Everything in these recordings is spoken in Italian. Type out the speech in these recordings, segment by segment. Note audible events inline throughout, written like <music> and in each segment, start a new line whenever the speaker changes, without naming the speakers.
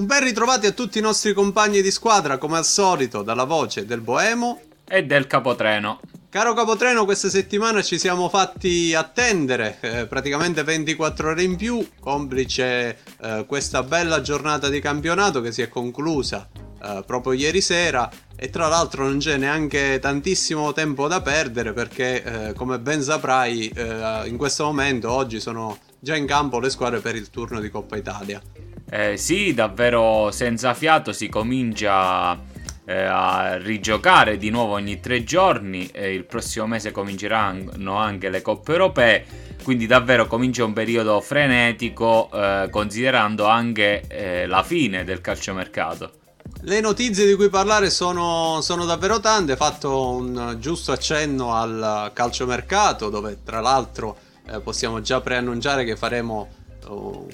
Un ben ritrovati a tutti i nostri compagni di squadra, come al solito, dalla voce del Boemo
e del capotreno.
Caro capotreno, questa settimana ci siamo fatti attendere eh, praticamente 24 ore in più, complice eh, questa bella giornata di campionato che si è conclusa eh, proprio ieri sera e tra l'altro non c'è neanche tantissimo tempo da perdere perché eh, come ben saprai eh, in questo momento oggi sono già in campo le squadre per il turno di Coppa Italia.
Eh, sì, davvero senza fiato si comincia eh, a rigiocare di nuovo ogni tre giorni. Eh, il prossimo mese cominceranno anche le coppe europee. Quindi davvero comincia un periodo frenetico eh, considerando anche eh, la fine del calciomercato.
Le notizie di cui parlare sono, sono davvero tante, fatto un giusto accenno al calciomercato dove tra l'altro eh, possiamo già preannunciare che faremo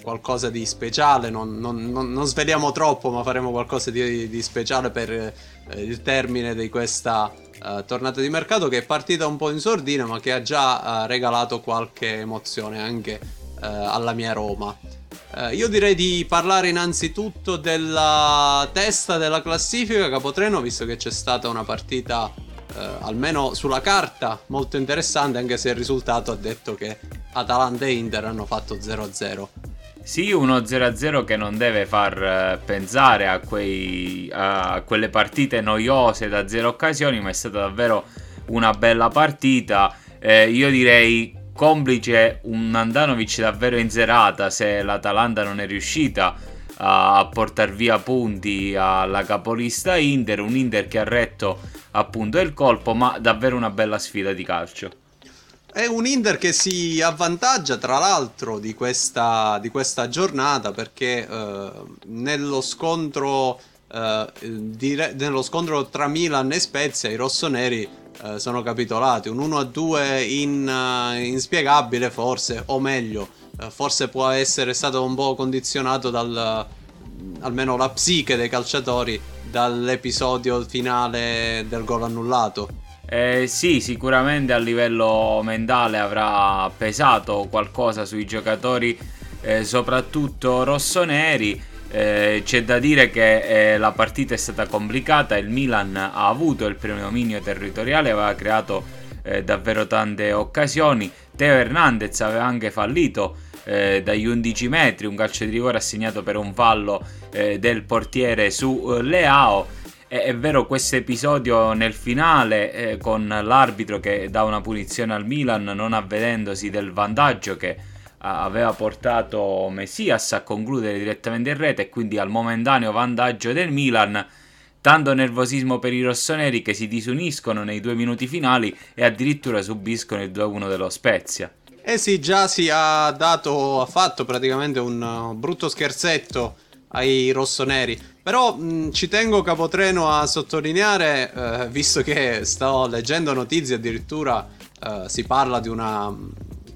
qualcosa di speciale, non, non, non, non, sveliamo troppo, ma faremo qualcosa di, di speciale per eh, il termine di questa uh, tornata di mercato che è partita un po' in sordina, ma che ha già uh, regalato qualche emozione anche uh, alla mia Roma. io direi di parlare innanzitutto della testa della classifica Capotreno, visto che c'è stata una partita almeno sulla carta molto interessante, anche se il risultato ha detto che Atalanta e Inter hanno fatto 0-0.
Sì, uno 0-0 che non deve far eh, pensare a, quei, a quelle partite noiose da zero occasioni, ma è stata davvero una bella partita. Eh, io direi complice un Andanovic davvero in serata se l'Atalanta non è riuscita a portare via punti alla capolista Inter, un Inter che ha retto appunto il colpo, ma davvero una bella sfida di calcio.
È un Inter che si avvantaggia tra l'altro di questa, di questa giornata perché eh, nello, scontro, eh, dire, nello scontro tra Milan e Spezia i rossoneri eh, sono capitolati. Un 1-2 in, uh, inspiegabile forse, o meglio, forse può essere stato un po' condizionato dal, almeno la psiche dei calciatori dall'episodio finale del gol annullato.
Eh, sì, sicuramente a livello mentale avrà pesato qualcosa sui giocatori, eh, soprattutto rossoneri. Eh, c'è da dire che eh, la partita è stata complicata, il Milan ha avuto il predominio territoriale, aveva creato eh, davvero tante occasioni. Teo Hernandez aveva anche fallito eh, dagli 11 metri, un calcio di rigore assegnato per un fallo del portiere su Leao è, vero questo episodio nel finale eh, con l'arbitro che dà una punizione al Milan non avvedendosi del vantaggio che aveva portato Messias a concludere direttamente in rete e quindi al momentaneo vantaggio del Milan tanto nervosismo per i rossoneri che si disuniscono nei due minuti finali e addirittura subiscono il 2-1 dello Spezia.
Eh sì, già si ha dato, ha fatto praticamente un uh, brutto scherzetto ai rossoneri. Però mh, ci tengo capotreno a sottolineare, eh, visto che sto leggendo notizie, addirittura eh, si parla di una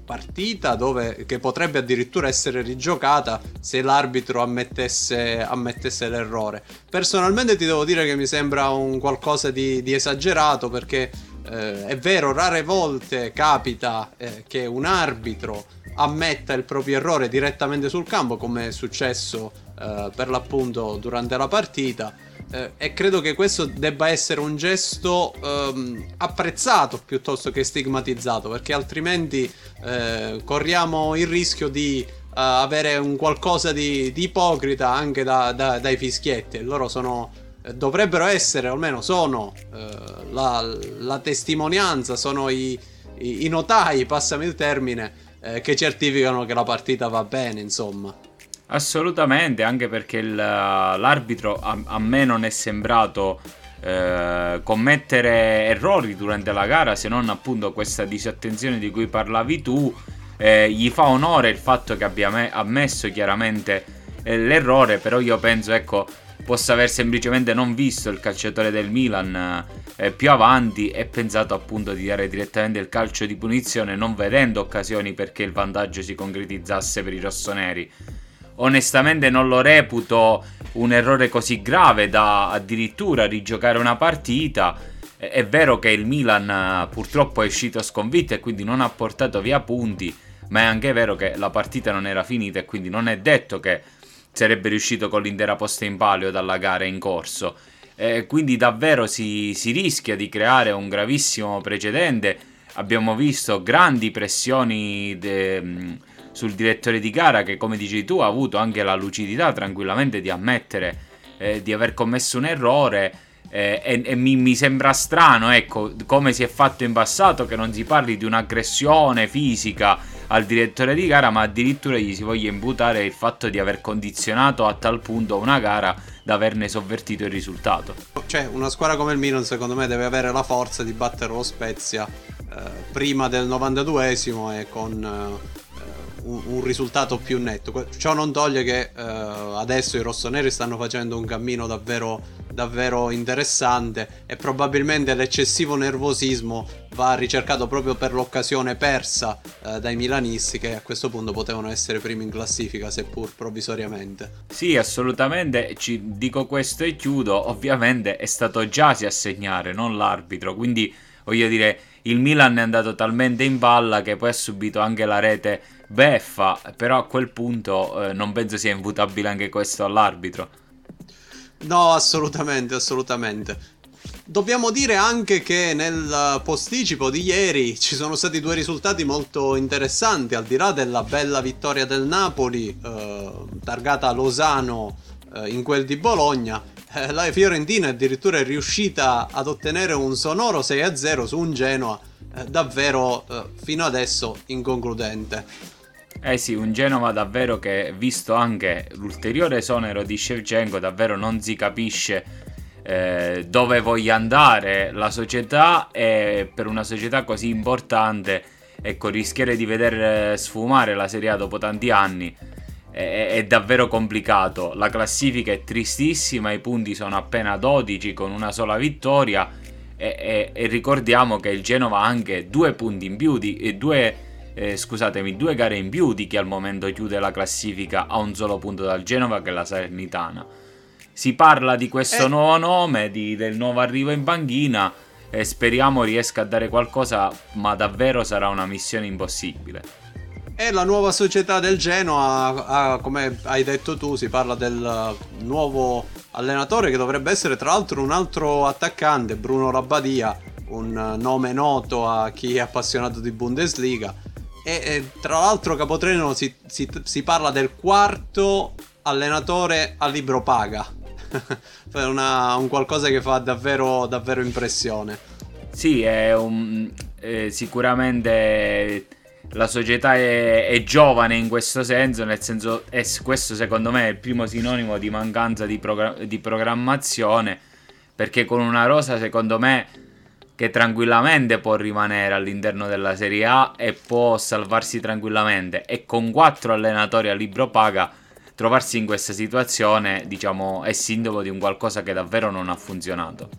partita dove, che potrebbe addirittura essere rigiocata se l'arbitro ammettesse, ammettesse, l'errore. Personalmente ti devo dire che mi sembra un qualcosa di, di esagerato perché eh, è vero, rare volte capita eh, che un arbitro ammetta il proprio errore direttamente sul campo, come è successo eh, per l'appunto durante la partita. Eh, e credo che questo debba essere un gesto ehm, apprezzato piuttosto che stigmatizzato, perché altrimenti eh, corriamo il rischio di uh, avere un qualcosa di, di ipocrita anche da, da, dai fischietti. Loro sono, eh, dovrebbero essere, o almeno sono uh, la, la, testimonianza, sono i, i, i notai, passami il termine, eh, che certificano che la partita va bene, insomma.
Assolutamente, anche perché il, l'arbitro a, a, me non è sembrato eh, commettere errori durante la gara, se non appunto questa disattenzione di cui parlavi tu. Eh, gli fa onore il fatto che abbia me- ammesso chiaramente eh, l'errore, però io penso, ecco, possa aver semplicemente non visto il calciatore del Milan eh, più avanti e pensato appunto di dare direttamente il calcio di punizione, non vedendo occasioni perché il vantaggio si concretizzasse per i rossoneri onestamente non lo reputo un errore così grave da addirittura rigiocare una partita. È vero che il Milan eh, purtroppo è uscito sconfitto e quindi non ha portato via punti, ma è anche vero che la partita non era finita e quindi non è detto che sarebbe riuscito con l'intera posta in palio dalla gara in corso. Eh, quindi davvero si, si rischia di creare un gravissimo precedente. Abbiamo visto grandi pressioni de, sul direttore di gara che, come dici tu, ha avuto anche la lucidità tranquillamente di ammettere eh, di aver commesso un errore. Eh, e, e mi, mi, sembra strano, ecco, come si è fatto in passato, che non si parli di un'aggressione fisica al direttore di gara, ma addirittura gli si voglia imputare il fatto di aver condizionato a tal punto una gara da averne sovvertito il risultato.
Cioè, una squadra come il Milan, secondo me, deve avere la forza di battere lo Spezia eh, prima del 92esimo e con. Eh, un, un, risultato più netto. Ciò non toglie che eh, adesso i rossoneri stanno facendo un cammino davvero, davvero interessante e probabilmente l'eccessivo nervosismo va ricercato proprio per l'occasione persa eh, dai milanisti che a questo punto potevano essere primi in classifica seppur provvisoriamente.
Sì, assolutamente, ci dico questo e chiudo, ovviamente è stato Giasi a segnare, non l'arbitro, quindi voglio dire il Milan è andato talmente in palla che poi ha subito anche la rete beffa, però a quel punto eh, non penso sia imputabile anche questo all'arbitro.
No, assolutamente, assolutamente. Dobbiamo dire anche che nel posticipo di ieri ci sono stati due risultati molto interessanti, al di là della bella vittoria del Napoli, eh, targata a Losano eh, in quel di Bologna. Eh, la Fiorentina addirittura è riuscita ad ottenere un sonoro 6-0 su un Genoa eh, davvero eh, fino adesso inconcludente.
Eh sì, un Genova davvero che, visto anche l'ulteriore esonero di Shevchenko, davvero non si capisce eh, dove voglia andare la società e per una società così importante, ecco, rischiare di veder sfumare la Serie A dopo tanti anni è, è davvero complicato. La classifica è tristissima, i punti sono appena 12 con una sola vittoria e, e, e ricordiamo che il Genova ha anche due punti in più di, due eh, scusatemi, due gare in più di chi al momento chiude la classifica a un solo punto dal Genova che è la Salernitana. Si parla di questo eh. nuovo nome, di, del nuovo arrivo in banchina e speriamo riesca a dare qualcosa, ma davvero sarà una missione impossibile.
E la nuova società del Genoa, come hai detto tu, si parla del nuovo allenatore che dovrebbe essere tra l'altro un altro attaccante, Bruno Rabbadia, un nome noto a chi è appassionato di Bundesliga e, e tra l'altro Capotreno si, si, si, parla del quarto allenatore a libro paga. <laughs> Una, un qualcosa che fa davvero, davvero impressione.
Sì, è un, eh, sicuramente la società è, è, giovane in questo senso, nel senso è, questo secondo me è il primo sinonimo di mancanza di, progra- di programmazione, perché con una rosa secondo me che tranquillamente può rimanere all'interno della Serie A e può salvarsi tranquillamente e con quattro allenatori a libro paga trovarsi in questa situazione diciamo è sintomo di un qualcosa che davvero non ha funzionato.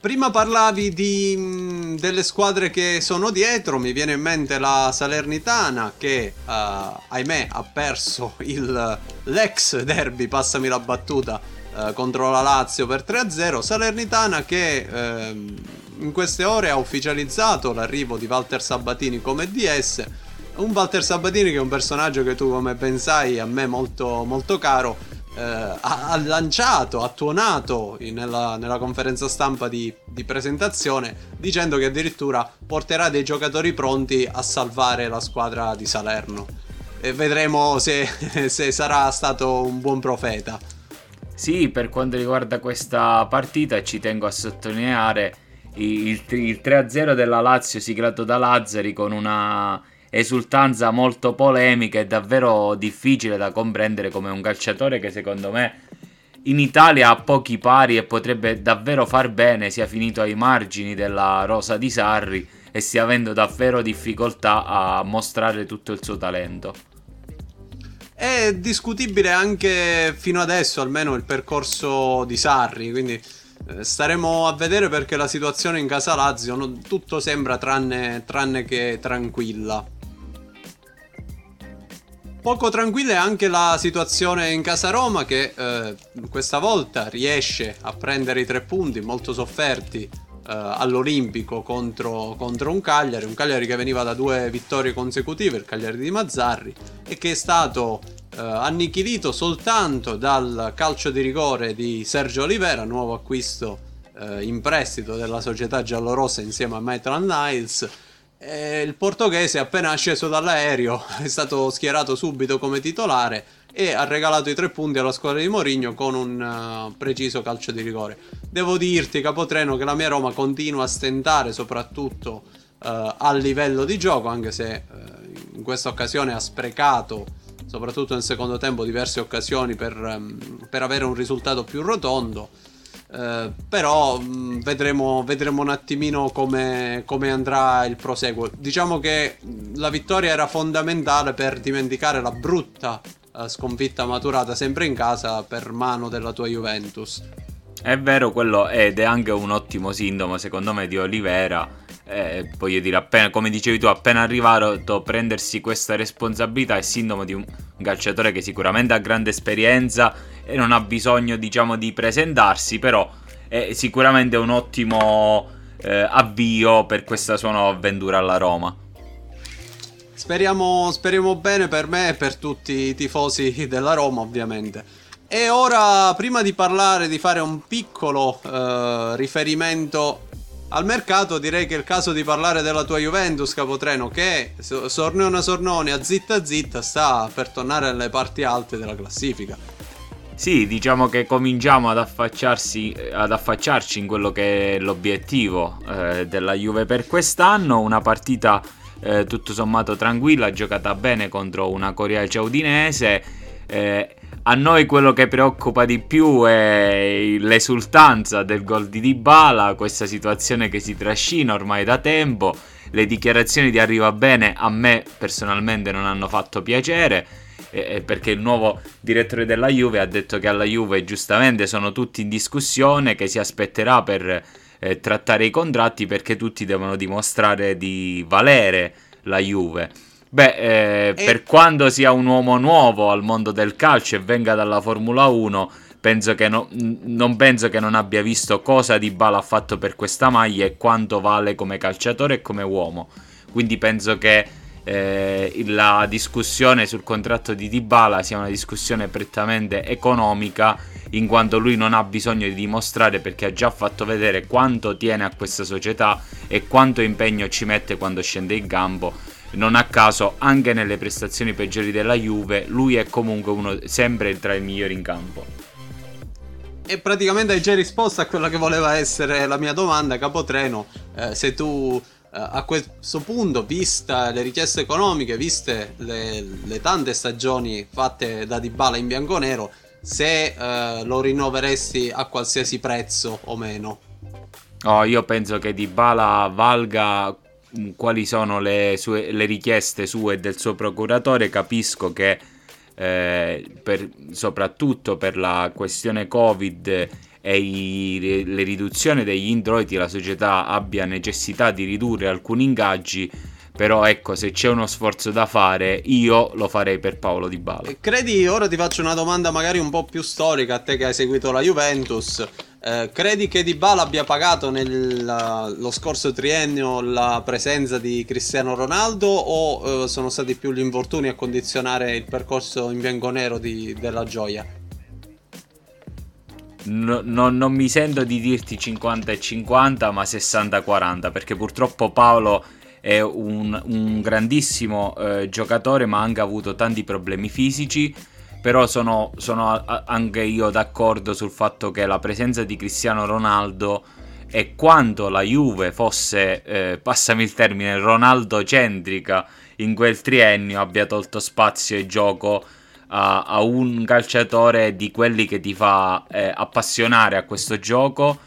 Prima parlavi di, mm, delle squadre che sono dietro, mi viene in mente la Salernitana che uh, ahimè ha perso il, l'ex derby, passami la battuta, eh, contro la Lazio per 3-0. Salernitana che eh, in queste ore ha ufficializzato l'arrivo di Walter Sabatini come DS. Un Walter Sabatini che è un personaggio che tu come ben sai a me molto, molto caro. Eh, ha, ha, lanciato, ha tuonato nella, nella conferenza stampa di, di, presentazione dicendo che addirittura porterà dei giocatori pronti a salvare la squadra di Salerno. E vedremo se, <laughs> se sarà stato un buon profeta.
Sì, per quanto riguarda questa partita ci tengo a sottolineare il, il 3-0 della Lazio siglato da Lazzari con una esultanza molto polemica e davvero difficile da comprendere come un calciatore che secondo me in Italia ha pochi pari e potrebbe davvero far bene sia finito ai margini della rosa di Sarri e stia avendo davvero difficoltà a mostrare tutto il suo talento.
È discutibile anche fino adesso, almeno il percorso di Sarri, quindi eh, staremo a vedere perché la situazione in casa Lazio non, tutto sembra tranne, tranne che tranquilla. Poco tranquilla è anche la situazione in casa Roma che eh, questa volta riesce a prendere i tre punti molto sofferti eh, all'Olimpico contro, contro, un Cagliari, un Cagliari che veniva da due vittorie consecutive, il Cagliari di Mazzarri, e che è stato eh, annichilito soltanto dal calcio di rigore di Sergio Olivera, nuovo acquisto eh, in prestito della società giallorossa insieme a Maitland Niles. E il portoghese appena sceso dall'aereo <laughs> è stato schierato subito come titolare e ha regalato i tre punti alla squadra di Mourinho con un uh, preciso calcio di rigore. Devo dirti, Capotreno, che la mia Roma continua a stentare soprattutto uh, a livello di gioco, anche se uh, in questa occasione ha sprecato, soprattutto nel secondo tempo, diverse occasioni per, um, per avere un risultato più rotondo. Uh, però vedremo, vedremo, un attimino come, come, andrà il proseguo. Diciamo che la vittoria era fondamentale per dimenticare la brutta uh, sconfitta maturata sempre in casa per mano della tua Juventus.
È vero, quello ed è anche un ottimo sintomo secondo me di Olivera. Eh, voglio dire, appena, come dicevi tu, appena arrivato, prendersi questa responsabilità è sintomo di un calciatore che sicuramente ha grande esperienza e non ha bisogno, diciamo, di presentarsi, però è sicuramente un ottimo eh, avvio per questa sua nuova avventura alla Roma.
Speriamo, speriamo bene per me e per tutti i tifosi della Roma, ovviamente. E ora, prima di parlare, di fare un piccolo uh, riferimento al mercato, direi che è il caso di parlare della tua Juventus, Capotreno, che sorneona sornone, zitta zitta, sta per tornare alle parti alte della classifica.
Sì, diciamo che cominciamo ad, ad affacciarci in quello che è l'obiettivo eh, della Juve per quest'anno, una partita eh, tutto sommato tranquilla, giocata bene contro una Coriace Udinese. Eh, a noi quello che preoccupa di più è l'esultanza del gol di Dybala, questa situazione che si trascina ormai da tempo. Le dichiarazioni di Arriva Bene a me personalmente non hanno fatto piacere perché il nuovo direttore della Juve ha detto che alla Juve giustamente sono tutti in discussione, che si aspetterà per eh, trattare i contratti perché tutti devono dimostrare di valere la Juve. Beh, eh, e... per quanto sia un uomo nuovo al mondo del calcio e venga dalla Formula 1, penso che no, non penso che non abbia visto cosa Di Bala ha fatto per questa maglia e quanto vale come calciatore e come uomo. Quindi penso che eh, la discussione sul contratto di Dybala sia una discussione prettamente economica in quanto lui non ha bisogno di dimostrare perché ha già fatto vedere quanto tiene a questa società e quanto impegno ci mette quando scende in campo. Non a caso, anche nelle prestazioni peggiori della Juve, lui è comunque uno sempre tra i migliori in campo.
E praticamente hai già risposto a quella che voleva essere la mia domanda, Capotreno. Eh, se tu eh, a questo punto, vista le richieste economiche, viste le, le tante stagioni fatte da Dybala in bianco-nero, se uh, lo rinnoveresti a qualsiasi prezzo o meno.
Oh, io penso che Dybala valga quali sono le, sue, le richieste sue e del suo procuratore. Capisco che eh, per, soprattutto per la questione Covid e i, le riduzioni degli introiti la società abbia necessità di ridurre alcuni ingaggi però ecco, se c'è uno sforzo da fare, io lo farei per Paolo Di Bala.
Credi, ora ti faccio una domanda magari un po' più storica a te che hai seguito la Juventus. Eh, credi che Di Bala abbia pagato nello scorso triennio la presenza di Cristiano Ronaldo o eh, sono stati più gli infortuni a condizionare il percorso in bianco-nero di, della gioia?
No, no, non mi sento di dirti 50 e 50 ma 60-40 perché purtroppo Paolo è un, un grandissimo eh, giocatore ma ha anche avuto tanti problemi fisici però sono, sono a, anche io d'accordo sul fatto che la presenza di Cristiano Ronaldo e quanto la Juve fosse, eh, passami il termine, Ronaldo centrica in quel triennio abbia tolto spazio e gioco a, a un calciatore di quelli che ti fa eh, appassionare a questo gioco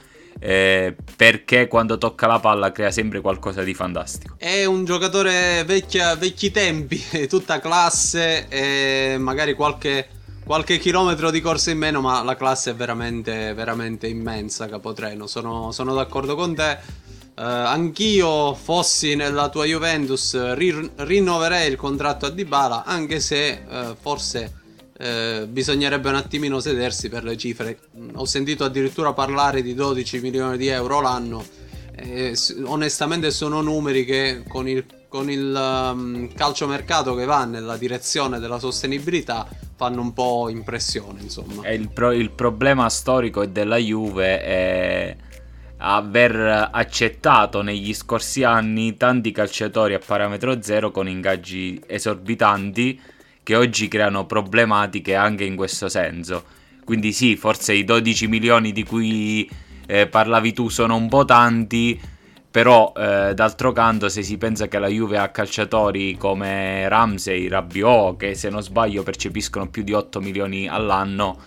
eh, perché quando tocca la palla crea sempre qualcosa di fantastico.
È un giocatore vecchia, vecchi tempi, <laughs> tutta classe e magari qualche, qualche, chilometro di corsa in meno, ma la classe è veramente, veramente immensa, Capotreno. Sono, sono d'accordo con te. Uh, anch'io fossi nella tua Juventus ri- rinnoverei il contratto a Dybala anche se uh, forse eh, bisognerebbe un attimino sedersi per le cifre. Ho sentito addirittura parlare di 12 milioni di euro l'anno. Eh, onestamente sono numeri che con il, con il um, calciomercato che va nella direzione della sostenibilità fanno un po' impressione, insomma.
Il, pro- il, problema storico della Juve è aver accettato negli scorsi anni tanti calciatori a parametro zero con ingaggi esorbitanti che oggi creano problematiche anche in questo senso. Quindi sì, forse i 12 milioni di cui eh, parlavi tu sono un po' tanti, però eh, d'altro canto se si pensa che la Juve ha calciatori come Ramsey, Rabiot, che se non sbaglio percepiscono più di 8 milioni all'anno,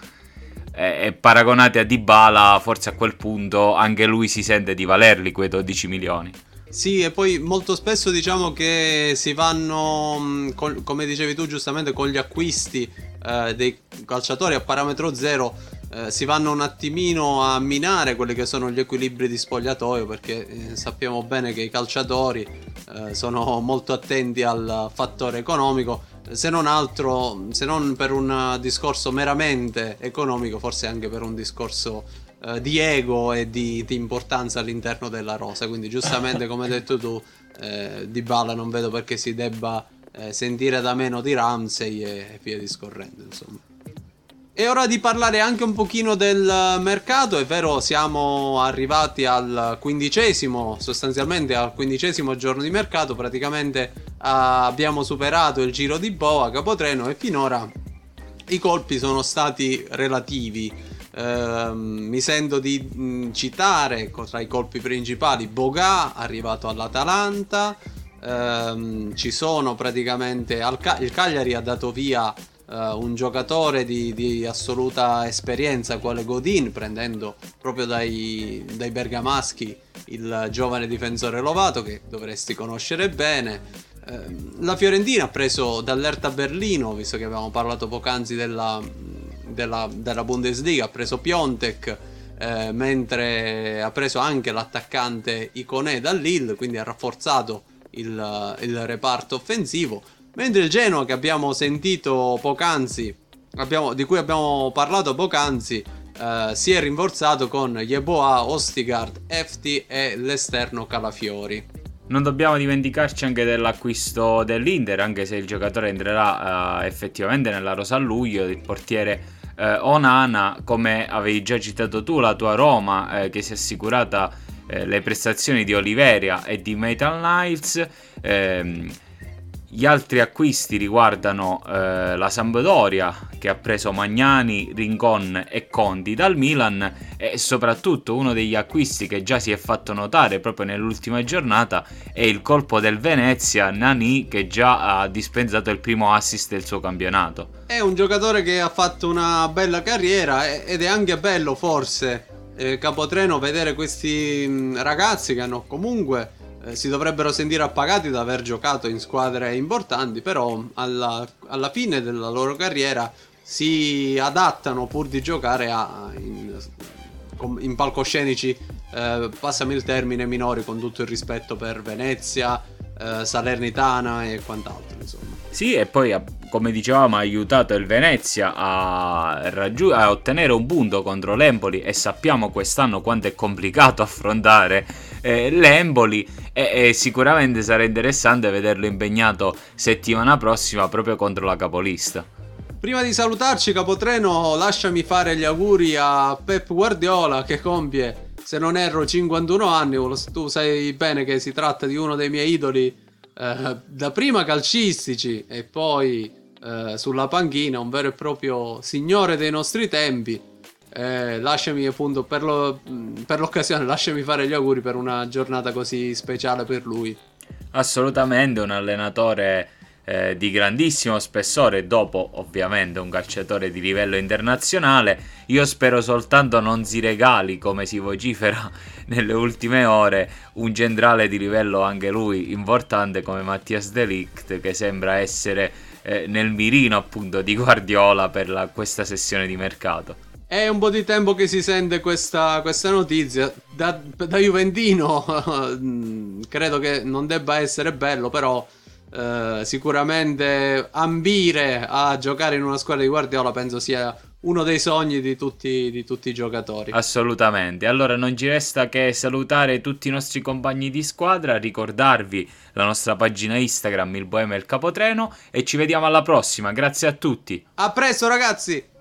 eh, paragonati a Dybala, forse a quel punto anche lui si sente di valerli quei 12 milioni.
Sì, e poi molto spesso diciamo che si vanno, mm, come dicevi tu giustamente, con gli acquisti eh, dei calciatori a parametro zero eh, si vanno un attimino a minare quelli che sono gli equilibri di spogliatoio perché eh, sappiamo bene che i calciatori eh, sono molto attenti al fattore economico. Se non altro se non per un discorso meramente economico forse anche per un discorso eh, di ego e di, di, importanza all'interno della rosa quindi giustamente come hai detto tu eh, Di Bala non vedo perché si debba eh, sentire da meno di Ramsey e, e via discorrendo insomma è ora di parlare anche un pochino del mercato, è vero siamo arrivati al quindicesimo, sostanzialmente al quindicesimo giorno di mercato, praticamente uh, abbiamo superato il giro di boa, capotreno e finora i colpi sono stati relativi. Uh, mi sento di mh, citare tra i colpi principali Boga, arrivato all'Atalanta, uh, ci sono praticamente, Ca- il Cagliari ha dato via uh, un giocatore di, di, assoluta esperienza quale Godin, prendendo proprio dai, dai bergamaschi il giovane difensore Lovato che dovresti conoscere bene. Uh, la Fiorentina ha preso dall'Erta Berlino, visto che avevamo parlato poc'anzi della, della, della Bundesliga, ha preso Piontek. Eh, mentre ha preso anche l'attaccante Iconè dall'Ill, quindi ha rafforzato il, il reparto offensivo. Mentre il Genoa che abbiamo sentito poc'anzi, abbiamo, di cui abbiamo parlato poc'anzi, eh, si è rinforzato con Yeboah, Ostigard, Efti e l'esterno Calafiori.
Non dobbiamo dimenticarci anche dell'acquisto dell'Inter, anche se il giocatore entrerà uh, effettivamente nella rosa a luglio, il portiere uh, Onana, come avevi già citato tu, la tua Roma uh, che si è assicurata le prestazioni di Oliveria e di Metal Knights. Ehm, gli altri acquisti riguardano eh, la Sampdoria che ha preso Magnani, Rincon e Conti dal Milan e soprattutto uno degli acquisti che già si è fatto notare proprio nell'ultima giornata è il colpo del Venezia, Nani che già ha dispensato il primo assist del suo campionato.
È un giocatore che ha fatto una bella carriera ed è anche bello forse eh, capotreno vedere questi ragazzi che hanno comunque eh, si dovrebbero sentire appagati da aver giocato in squadre importanti, però alla, alla fine della loro carriera si adattano pur di giocare a, in, in palcoscenici, eh, passami il termine, minori con tutto il rispetto per Venezia, eh, Salernitana e quant'altro. Insomma.
Sì, e poi come dicevamo ha aiutato il Venezia a, raggiu- a ottenere un punto contro l'Empoli e sappiamo quest'anno quanto è complicato <laughs> affrontare eh, l'Empoli e, e sicuramente sarà interessante vederlo impegnato settimana prossima proprio contro la capolista.
Prima di salutarci, Capotreno, lasciami fare gli auguri a Pep Guardiola che compie, se non erro, 51 anni. Tu sai bene che si tratta di uno dei miei idoli eh, da prima calcistici e poi eh, sulla panchina, un vero e proprio signore dei nostri tempi. Eh, lasciami appunto per, lo, per l'occasione, lasciami fare gli auguri per una giornata così speciale per lui.
Assolutamente un allenatore eh, di grandissimo spessore dopo ovviamente un calciatore di livello internazionale io spero soltanto non si regali come si vocifera <laughs> nelle ultime ore un centrale di livello anche lui importante come Mattias Delict che sembra essere eh, nel mirino appunto di Guardiola per la, questa sessione di mercato
è un po' di tempo che si sente questa, questa notizia. Da, da Juventino <laughs> credo che non debba essere bello, però eh, sicuramente ambire a giocare in una squadra di Guardiola penso sia uno dei sogni di tutti, di tutti, i giocatori.
Assolutamente. Allora non ci resta che salutare tutti i nostri compagni di squadra, ricordarvi la nostra pagina Instagram, il Boema e il Capotreno e ci vediamo alla prossima. Grazie a tutti.
A presto ragazzi!